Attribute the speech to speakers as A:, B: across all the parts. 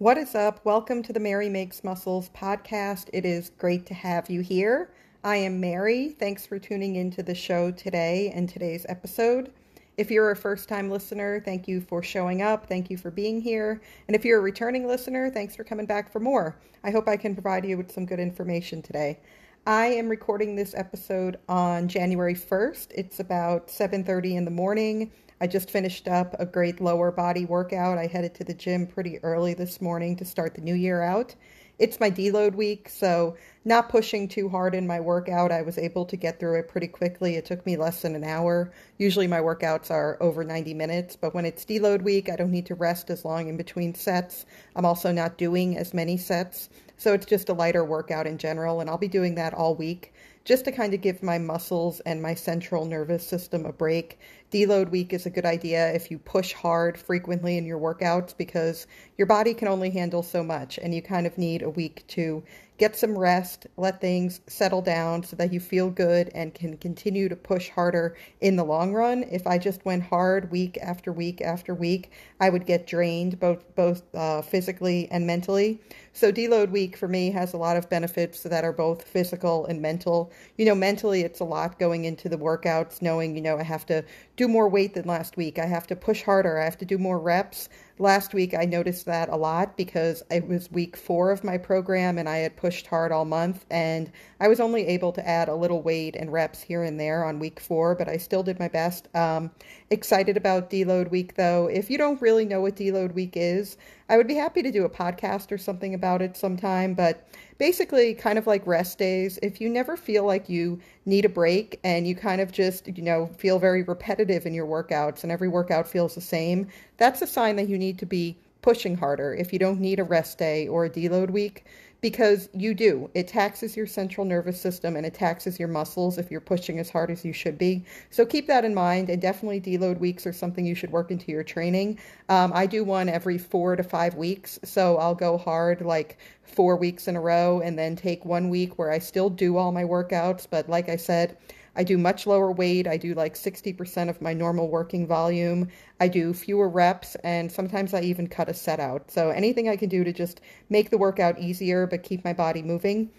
A: What is up? Welcome to the Mary Makes Muscles podcast. It is great to have you here. I am Mary. Thanks for tuning into the show today and today's episode. If you're a first time listener, thank you for showing up. Thank you for being here. And if you're a returning listener, thanks for coming back for more. I hope I can provide you with some good information today. I am recording this episode on January 1st. It's about 7:30 in the morning. I just finished up a great lower body workout. I headed to the gym pretty early this morning to start the new year out. It's my deload week, so not pushing too hard in my workout. I was able to get through it pretty quickly. It took me less than an hour. Usually my workouts are over 90 minutes, but when it's deload week, I don't need to rest as long in between sets. I'm also not doing as many sets, so it's just a lighter workout in general, and I'll be doing that all week just to kind of give my muscles and my central nervous system a break. Deload week is a good idea if you push hard frequently in your workouts because your body can only handle so much and you kind of need a week to get some rest, let things settle down so that you feel good and can continue to push harder in the long run. If I just went hard week after week after week, I would get drained both both uh, physically and mentally. So deload week for me has a lot of benefits that are both physical and mental. You know, mentally it's a lot going into the workouts, knowing you know I have to do more weight than last week. I have to push harder. I have to do more reps. Last week, I noticed that a lot because it was week four of my program and I had pushed hard all month. And I was only able to add a little weight and reps here and there on week four, but I still did my best. Um, excited about deload week, though. If you don't really know what deload week is, I would be happy to do a podcast or something about it sometime. But basically, kind of like rest days, if you never feel like you need a break and you kind of just, you know, feel very repetitive in your workouts and every workout feels the same, that's a sign that you need to be pushing harder. If you don't need a rest day or a deload week because you do. It taxes your central nervous system and it taxes your muscles if you're pushing as hard as you should be. So keep that in mind, and definitely deload weeks are something you should work into your training. Um, I do one every four to five weeks, so I'll go hard like four weeks in a row and then take one week where I still do all my workouts. But like I said, I do much lower weight. I do like 60% of my normal working volume. I do fewer reps, and sometimes I even cut a set out. So anything I can do to just make the workout easier but keep my body moving.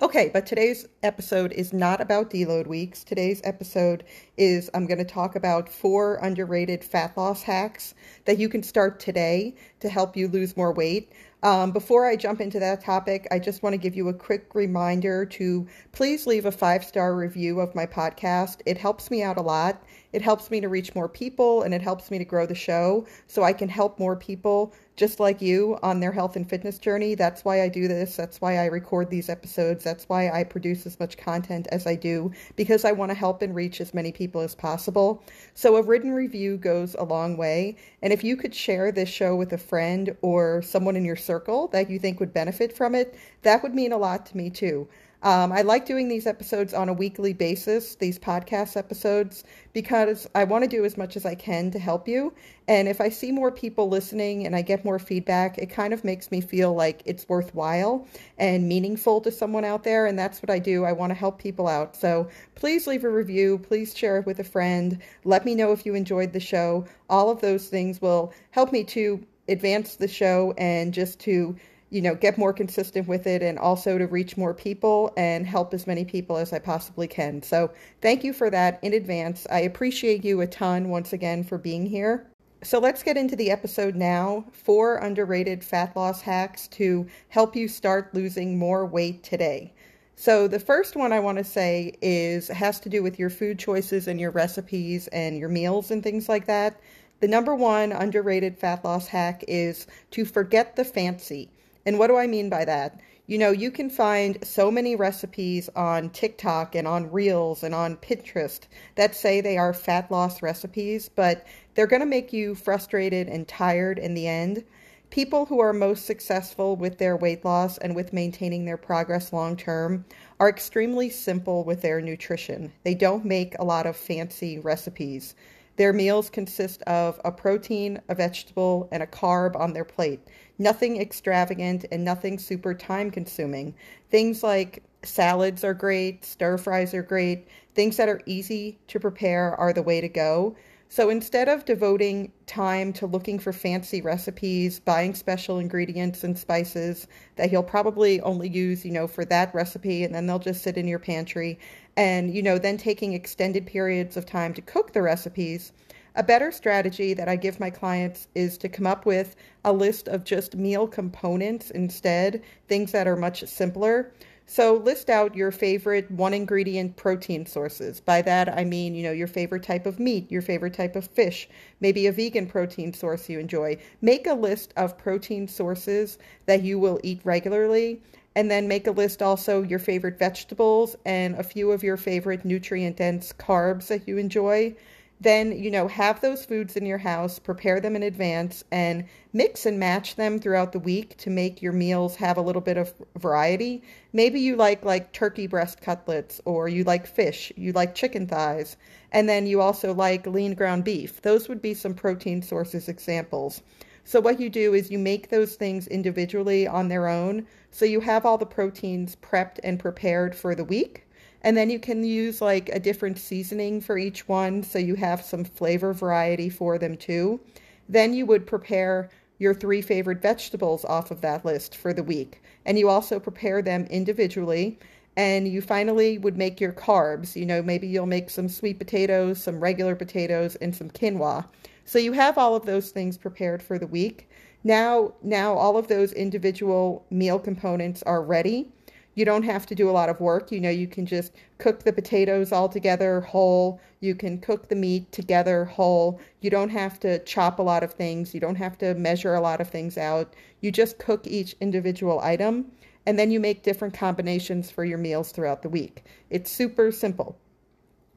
A: Okay, but today's episode is not about deload weeks. Today's episode is I'm going to talk about four underrated fat loss hacks that you can start today to help you lose more weight. Um, before I jump into that topic, I just want to give you a quick reminder to please leave a five star review of my podcast. It helps me out a lot. It helps me to reach more people and it helps me to grow the show so I can help more people just like you on their health and fitness journey. That's why I do this. That's why I record these episodes. That's why I produce as much content as I do because I want to help and reach as many people as possible. So a written review goes a long way. And if you could share this show with a friend or someone in your circle that you think would benefit from it, that would mean a lot to me too. Um, I like doing these episodes on a weekly basis, these podcast episodes, because I want to do as much as I can to help you. And if I see more people listening and I get more feedback, it kind of makes me feel like it's worthwhile and meaningful to someone out there. And that's what I do. I want to help people out. So please leave a review. Please share it with a friend. Let me know if you enjoyed the show. All of those things will help me to advance the show and just to you know, get more consistent with it and also to reach more people and help as many people as I possibly can. So, thank you for that in advance. I appreciate you a ton once again for being here. So, let's get into the episode now. Four underrated fat loss hacks to help you start losing more weight today. So, the first one I want to say is has to do with your food choices and your recipes and your meals and things like that. The number one underrated fat loss hack is to forget the fancy. And what do I mean by that? You know, you can find so many recipes on TikTok and on Reels and on Pinterest that say they are fat loss recipes, but they're going to make you frustrated and tired in the end. People who are most successful with their weight loss and with maintaining their progress long term are extremely simple with their nutrition. They don't make a lot of fancy recipes. Their meals consist of a protein, a vegetable, and a carb on their plate. Nothing extravagant and nothing super time consuming. Things like salads are great, stir fries are great. Things that are easy to prepare are the way to go. So instead of devoting time to looking for fancy recipes, buying special ingredients and spices that you'll probably only use, you know, for that recipe and then they'll just sit in your pantry and, you know, then taking extended periods of time to cook the recipes, a better strategy that I give my clients is to come up with a list of just meal components instead, things that are much simpler. So list out your favorite one ingredient protein sources. By that I mean, you know, your favorite type of meat, your favorite type of fish, maybe a vegan protein source you enjoy. Make a list of protein sources that you will eat regularly and then make a list also your favorite vegetables and a few of your favorite nutrient dense carbs that you enjoy then you know have those foods in your house prepare them in advance and mix and match them throughout the week to make your meals have a little bit of variety. Maybe you like like turkey breast cutlets or you like fish you like chicken thighs and then you also like lean ground beef. Those would be some protein sources examples. So what you do is you make those things individually on their own. So you have all the proteins prepped and prepared for the week and then you can use like a different seasoning for each one so you have some flavor variety for them too. Then you would prepare your three favorite vegetables off of that list for the week. And you also prepare them individually. And you finally would make your carbs. You know, maybe you'll make some sweet potatoes, some regular potatoes, and some quinoa. So you have all of those things prepared for the week. Now, now all of those individual meal components are ready you don't have to do a lot of work. You know, you can just cook the potatoes all together whole. You can cook the meat together whole. You don't have to chop a lot of things. You don't have to measure a lot of things out. You just cook each individual item and then you make different combinations for your meals throughout the week. It's super simple.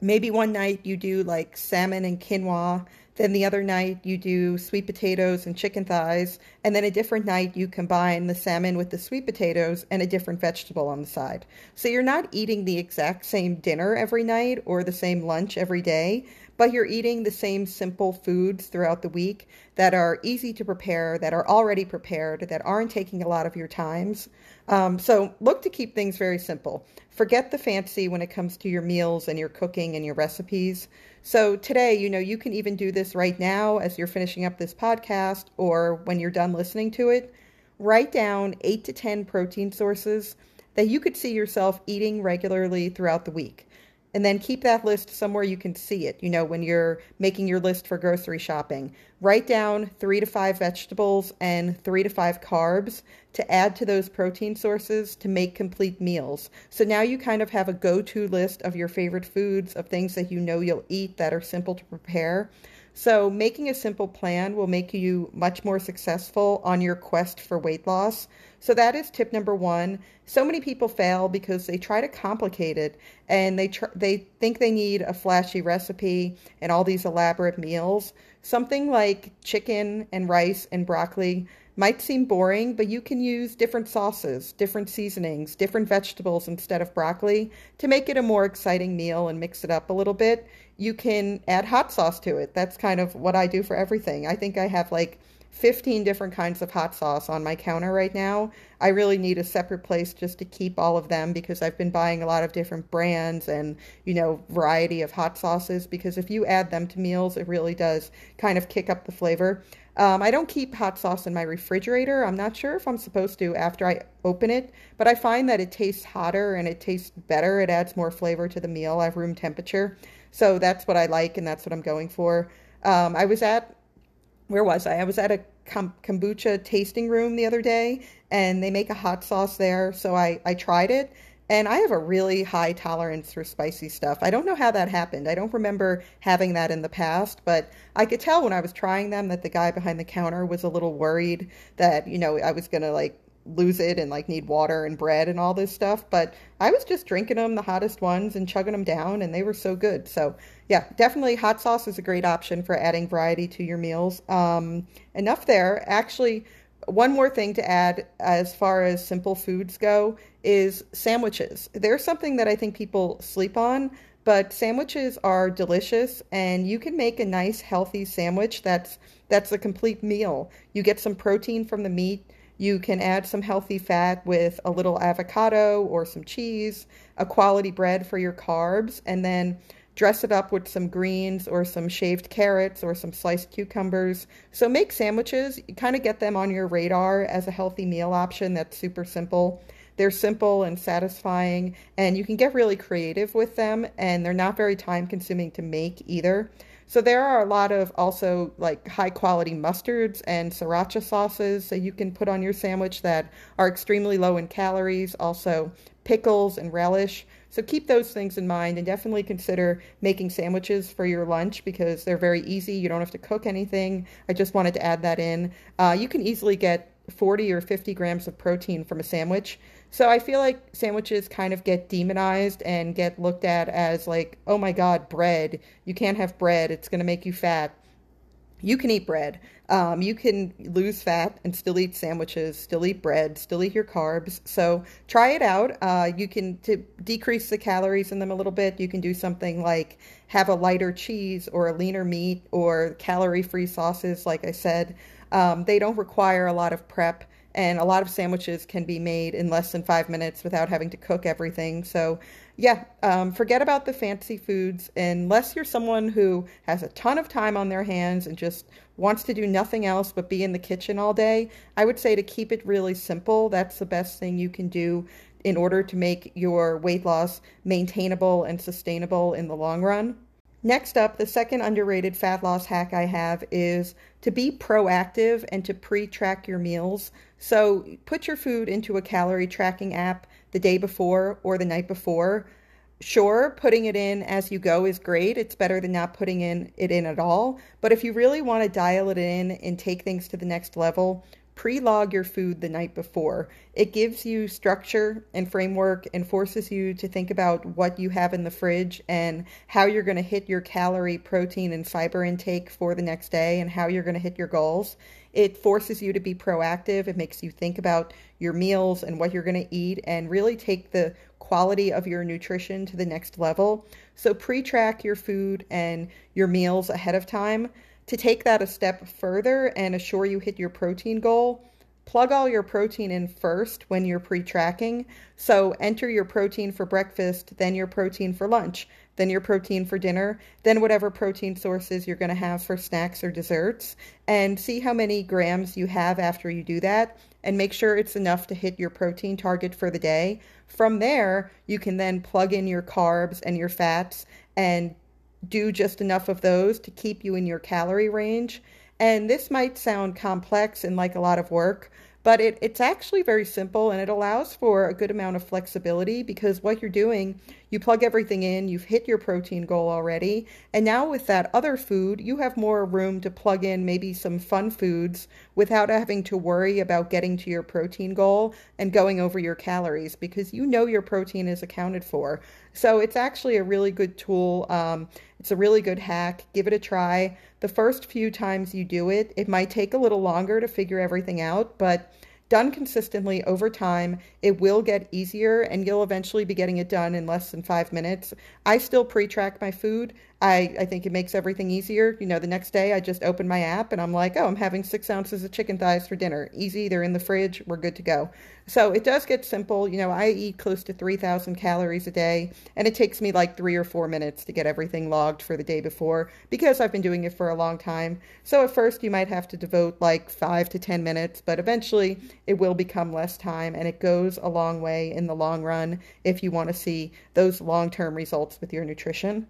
A: Maybe one night you do like salmon and quinoa then the other night you do sweet potatoes and chicken thighs. And then a different night you combine the salmon with the sweet potatoes and a different vegetable on the side. So you're not eating the exact same dinner every night or the same lunch every day, but you're eating the same simple foods throughout the week that are easy to prepare, that are already prepared, that aren't taking a lot of your times. Um, so look to keep things very simple. Forget the fancy when it comes to your meals and your cooking and your recipes. So today, you know, you can even do this right now as you're finishing up this podcast or when you're done listening to it. Write down eight to 10 protein sources that you could see yourself eating regularly throughout the week and then keep that list somewhere you can see it. You know, when you're making your list for grocery shopping, write down three to five vegetables and three to five carbs to add to those protein sources to make complete meals. So now you kind of have a go to list of your favorite foods, of things that you know you'll eat that are simple to prepare. So, making a simple plan will make you much more successful on your quest for weight loss. So, that is tip number one. So many people fail because they try to complicate it and they, tr- they think they need a flashy recipe and all these elaborate meals. Something like chicken and rice and broccoli might seem boring, but you can use different sauces, different seasonings, different vegetables instead of broccoli to make it a more exciting meal and mix it up a little bit. You can add hot sauce to it. That's kind of what I do for everything. I think I have like 15 different kinds of hot sauce on my counter right now. I really need a separate place just to keep all of them because I've been buying a lot of different brands and, you know, variety of hot sauces because if you add them to meals, it really does kind of kick up the flavor. Um, I don't keep hot sauce in my refrigerator. I'm not sure if I'm supposed to after I open it, but I find that it tastes hotter and it tastes better. It adds more flavor to the meal at room temperature. So that's what I like and that's what I'm going for. Um, I was at, where was I? I was at a kombucha tasting room the other day and they make a hot sauce there. So I, I tried it and I have a really high tolerance for spicy stuff. I don't know how that happened. I don't remember having that in the past, but I could tell when I was trying them that the guy behind the counter was a little worried that, you know, I was going to like lose it and like need water and bread and all this stuff. But I was just drinking them, the hottest ones, and chugging them down, and they were so good. So, yeah, definitely hot sauce is a great option for adding variety to your meals. Um, enough there. Actually, one more thing to add as far as simple foods go is sandwiches. They're something that I think people sleep on, but sandwiches are delicious and you can make a nice healthy sandwich that's that's a complete meal. You get some protein from the meat, you can add some healthy fat with a little avocado or some cheese, a quality bread for your carbs, and then dress it up with some greens or some shaved carrots or some sliced cucumbers. So make sandwiches, you kind of get them on your radar as a healthy meal option that's super simple. They're simple and satisfying, and you can get really creative with them, and they're not very time consuming to make either. So there are a lot of also like high quality mustards and sriracha sauces that you can put on your sandwich that are extremely low in calories, also pickles and relish. So keep those things in mind and definitely consider making sandwiches for your lunch because they're very easy. You don't have to cook anything. I just wanted to add that in. Uh, you can easily get 40 or 50 grams of protein from a sandwich. So I feel like sandwiches kind of get demonized and get looked at as like, oh my God, bread. You can't have bread. It's going to make you fat. You can eat bread. Um, you can lose fat and still eat sandwiches, still eat bread, still eat your carbs. So try it out. Uh, you can to decrease the calories in them a little bit. You can do something like have a lighter cheese or a leaner meat or calorie-free sauces. Like I said, um, they don't require a lot of prep and a lot of sandwiches can be made in less than five minutes without having to cook everything. So, yeah, um, forget about the fancy foods unless you're someone who has a ton of time on their hands and just wants to do nothing else but be in the kitchen all day. I would say to keep it really simple. That's the best thing you can do in order to make your weight loss maintainable and sustainable in the long run. Next up, the second underrated fat loss hack I have is to be proactive and to pre track your meals. So put your food into a calorie tracking app the day before or the night before. Sure, putting it in as you go is great. It's better than not putting in it in at all. But if you really want to dial it in and take things to the next level, pre-log your food the night before. It gives you structure and framework and forces you to think about what you have in the fridge and how you're going to hit your calorie, protein, and fiber intake for the next day and how you're going to hit your goals. It forces you to be proactive. It makes you think about your meals and what you're going to eat and really take the quality of your nutrition to the next level. So pre-track your food and your meals ahead of time. To take that a step further and assure you hit your protein goal, plug all your protein in first when you're pre tracking. So enter your protein for breakfast, then your protein for lunch, then your protein for dinner, then whatever protein sources you're going to have for snacks or desserts, and see how many grams you have after you do that, and make sure it's enough to hit your protein target for the day. From there, you can then plug in your carbs and your fats and do just enough of those to keep you in your calorie range. And this might sound complex and like a lot of work, but it, it's actually very simple and it allows for a good amount of flexibility because what you're doing, you plug everything in, you've hit your protein goal already, and now with that other food, you have more room to plug in maybe some fun foods without having to worry about getting to your protein goal and going over your calories because you know your protein is accounted for. So it's actually a really good tool. Um, it's a really good hack. Give it a try. The first few times you do it, it might take a little longer to figure everything out, but done consistently over time, it will get easier and you'll eventually be getting it done in less than five minutes. I still pre track my food. I, I think it makes everything easier. You know, the next day I just open my app and I'm like, oh, I'm having six ounces of chicken thighs for dinner. Easy, they're in the fridge, we're good to go. So it does get simple. You know, I eat close to 3,000 calories a day, and it takes me like three or four minutes to get everything logged for the day before because I've been doing it for a long time. So at first, you might have to devote like five to 10 minutes, but eventually it will become less time, and it goes a long way in the long run if you want to see those long term results with your nutrition.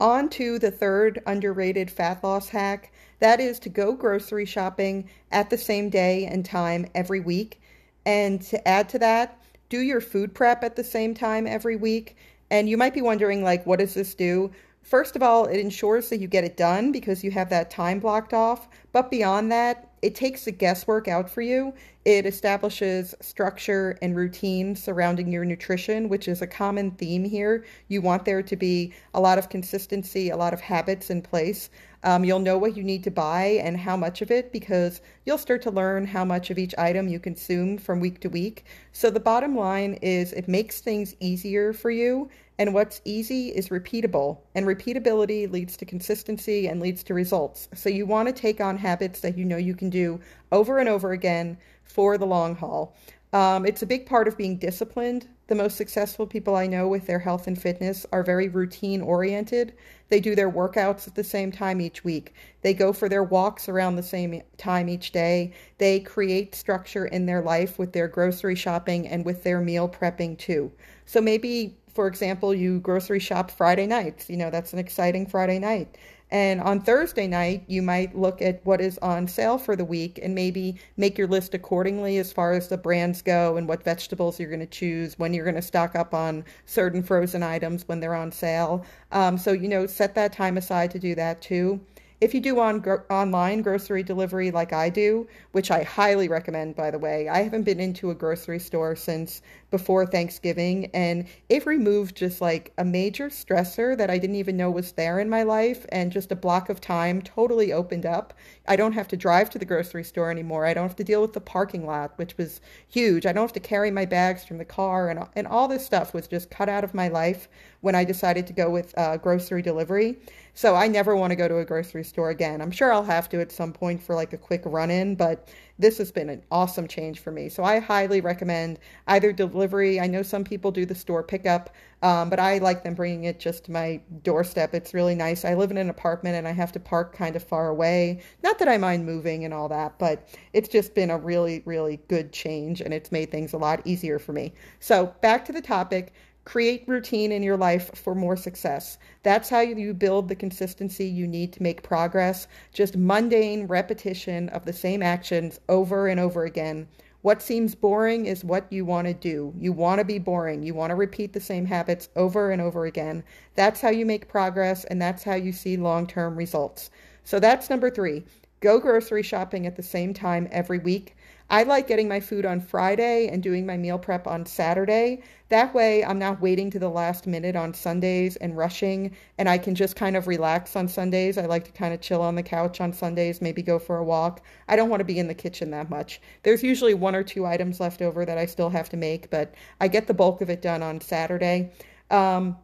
A: On to the third underrated fat loss hack that is to go grocery shopping at the same day and time every week. And to add to that, do your food prep at the same time every week. And you might be wondering, like, what does this do? First of all, it ensures that you get it done because you have that time blocked off. But beyond that, it takes the guesswork out for you. It establishes structure and routine surrounding your nutrition, which is a common theme here. You want there to be a lot of consistency, a lot of habits in place. Um, you'll know what you need to buy and how much of it because you'll start to learn how much of each item you consume from week to week. So, the bottom line is it makes things easier for you. And what's easy is repeatable. And repeatability leads to consistency and leads to results. So, you want to take on habits that you know you can do over and over again for the long haul. Um, it's a big part of being disciplined The most successful people I know with their health and fitness are very routine oriented. They do their workouts at the same time each week. They go for their walks around the same time each day. They create structure in their life with their grocery shopping and with their meal prepping too. So maybe, for example, you grocery shop Friday nights. You know, that's an exciting Friday night. And on Thursday night, you might look at what is on sale for the week and maybe make your list accordingly as far as the brands go and what vegetables you're going to choose, when you're going to stock up on certain frozen items when they're on sale. Um, so, you know, set that time aside to do that too. If you do on gro- online grocery delivery like I do, which I highly recommend, by the way, I haven't been into a grocery store since before Thanksgiving, and it removed just like a major stressor that I didn't even know was there in my life, and just a block of time totally opened up. I don't have to drive to the grocery store anymore. I don't have to deal with the parking lot, which was huge. I don't have to carry my bags from the car, and and all this stuff was just cut out of my life when I decided to go with uh, grocery delivery. So I never want to go to a grocery store again. I'm sure I'll have to at some point for like a quick run in, but this has been an awesome change for me. So I highly recommend either delivery. I know some people do the store pickup, um, but I like them bringing it just to my doorstep. It's really nice. I live in an apartment and I have to park kind of far away. Not that I mind moving and all that, but it's just been a really, really good change and it's made things a lot easier for me. So back to the topic. Create routine in your life for more success. That's how you build the consistency you need to make progress. Just mundane repetition of the same actions over and over again. What seems boring is what you want to do. You want to be boring. You want to repeat the same habits over and over again. That's how you make progress, and that's how you see long term results. So that's number three. Go grocery shopping at the same time every week. I like getting my food on Friday and doing my meal prep on Saturday. That way, I'm not waiting to the last minute on Sundays and rushing, and I can just kind of relax on Sundays. I like to kind of chill on the couch on Sundays, maybe go for a walk. I don't want to be in the kitchen that much. There's usually one or two items left over that I still have to make, but I get the bulk of it done on Saturday. Um,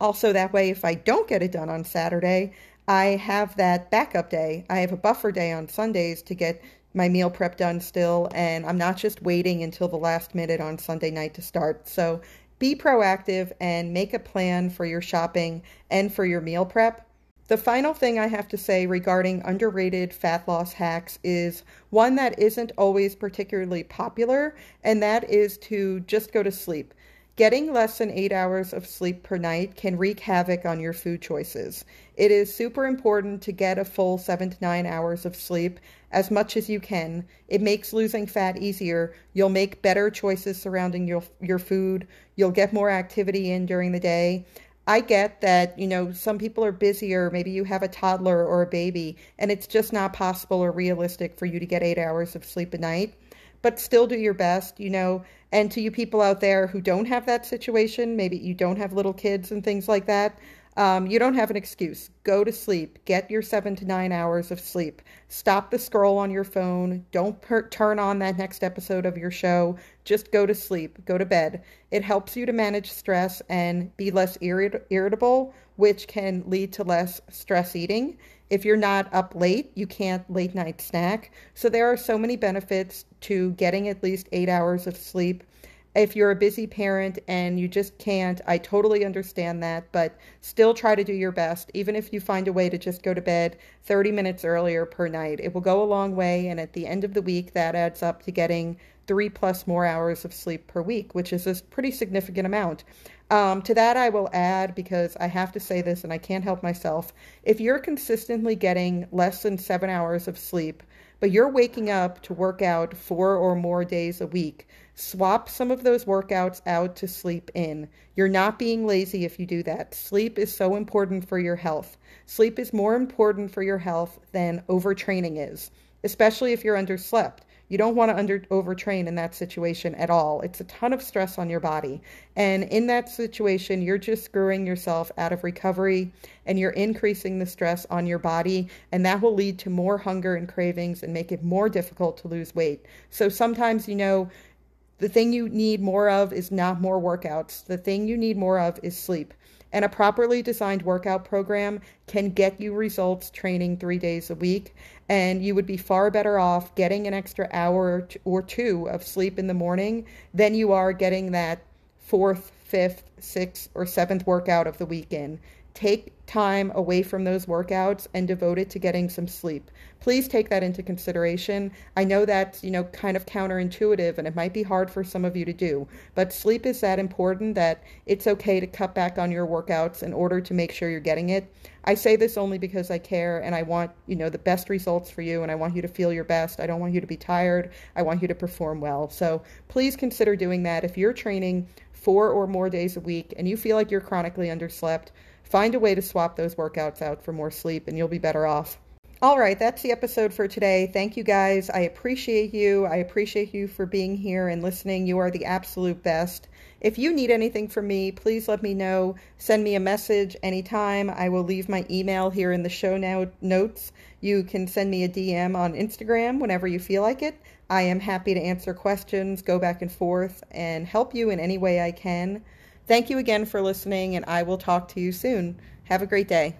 A: also, that way, if I don't get it done on Saturday, I have that backup day. I have a buffer day on Sundays to get my meal prep done still, and I'm not just waiting until the last minute on Sunday night to start. So be proactive and make a plan for your shopping and for your meal prep. The final thing I have to say regarding underrated fat loss hacks is one that isn't always particularly popular, and that is to just go to sleep. Getting less than eight hours of sleep per night can wreak havoc on your food choices. It is super important to get a full seven to nine hours of sleep as much as you can. It makes losing fat easier. You'll make better choices surrounding your, your food. You'll get more activity in during the day. I get that, you know, some people are busier. Maybe you have a toddler or a baby, and it's just not possible or realistic for you to get eight hours of sleep a night but still do your best, you know. And to you people out there who don't have that situation, maybe you don't have little kids and things like that, um, you don't have an excuse. Go to sleep. Get your seven to nine hours of sleep. Stop the scroll on your phone. Don't per- turn on that next episode of your show. Just go to sleep. Go to bed. It helps you to manage stress and be less irrit- irritable, which can lead to less stress eating. If you're not up late, you can't late night snack. So there are so many benefits to getting at least eight hours of sleep. If you're a busy parent and you just can't, I totally understand that, but still try to do your best, even if you find a way to just go to bed 30 minutes earlier per night. It will go a long way, and at the end of the week, that adds up to getting three plus more hours of sleep per week, which is a pretty significant amount. Um, to that, I will add, because I have to say this and I can't help myself, if you're consistently getting less than seven hours of sleep, but you're waking up to work out four or more days a week, swap some of those workouts out to sleep in. You're not being lazy if you do that. Sleep is so important for your health. Sleep is more important for your health than overtraining is, especially if you're underslept. You don't want to under overtrain in that situation at all. It's a ton of stress on your body. And in that situation, you're just screwing yourself out of recovery and you're increasing the stress on your body. And that will lead to more hunger and cravings and make it more difficult to lose weight. So sometimes, you know, the thing you need more of is not more workouts. The thing you need more of is sleep. And a properly designed workout program can get you results training three days a week. And you would be far better off getting an extra hour or two of sleep in the morning than you are getting that fourth, fifth, sixth, or seventh workout of the weekend. Take time away from those workouts and devote it to getting some sleep. Please take that into consideration. I know that's, you know, kind of counterintuitive and it might be hard for some of you to do, but sleep is that important that it's okay to cut back on your workouts in order to make sure you're getting it. I say this only because I care and I want, you know, the best results for you and I want you to feel your best. I don't want you to be tired. I want you to perform well. So, please consider doing that if you're training 4 or more days a week and you feel like you're chronically underslept Find a way to swap those workouts out for more sleep, and you'll be better off. All right, that's the episode for today. Thank you guys. I appreciate you. I appreciate you for being here and listening. You are the absolute best. If you need anything from me, please let me know. Send me a message anytime. I will leave my email here in the show now- notes. You can send me a DM on Instagram whenever you feel like it. I am happy to answer questions, go back and forth, and help you in any way I can. Thank you again for listening, and I will talk to you soon. Have a great day.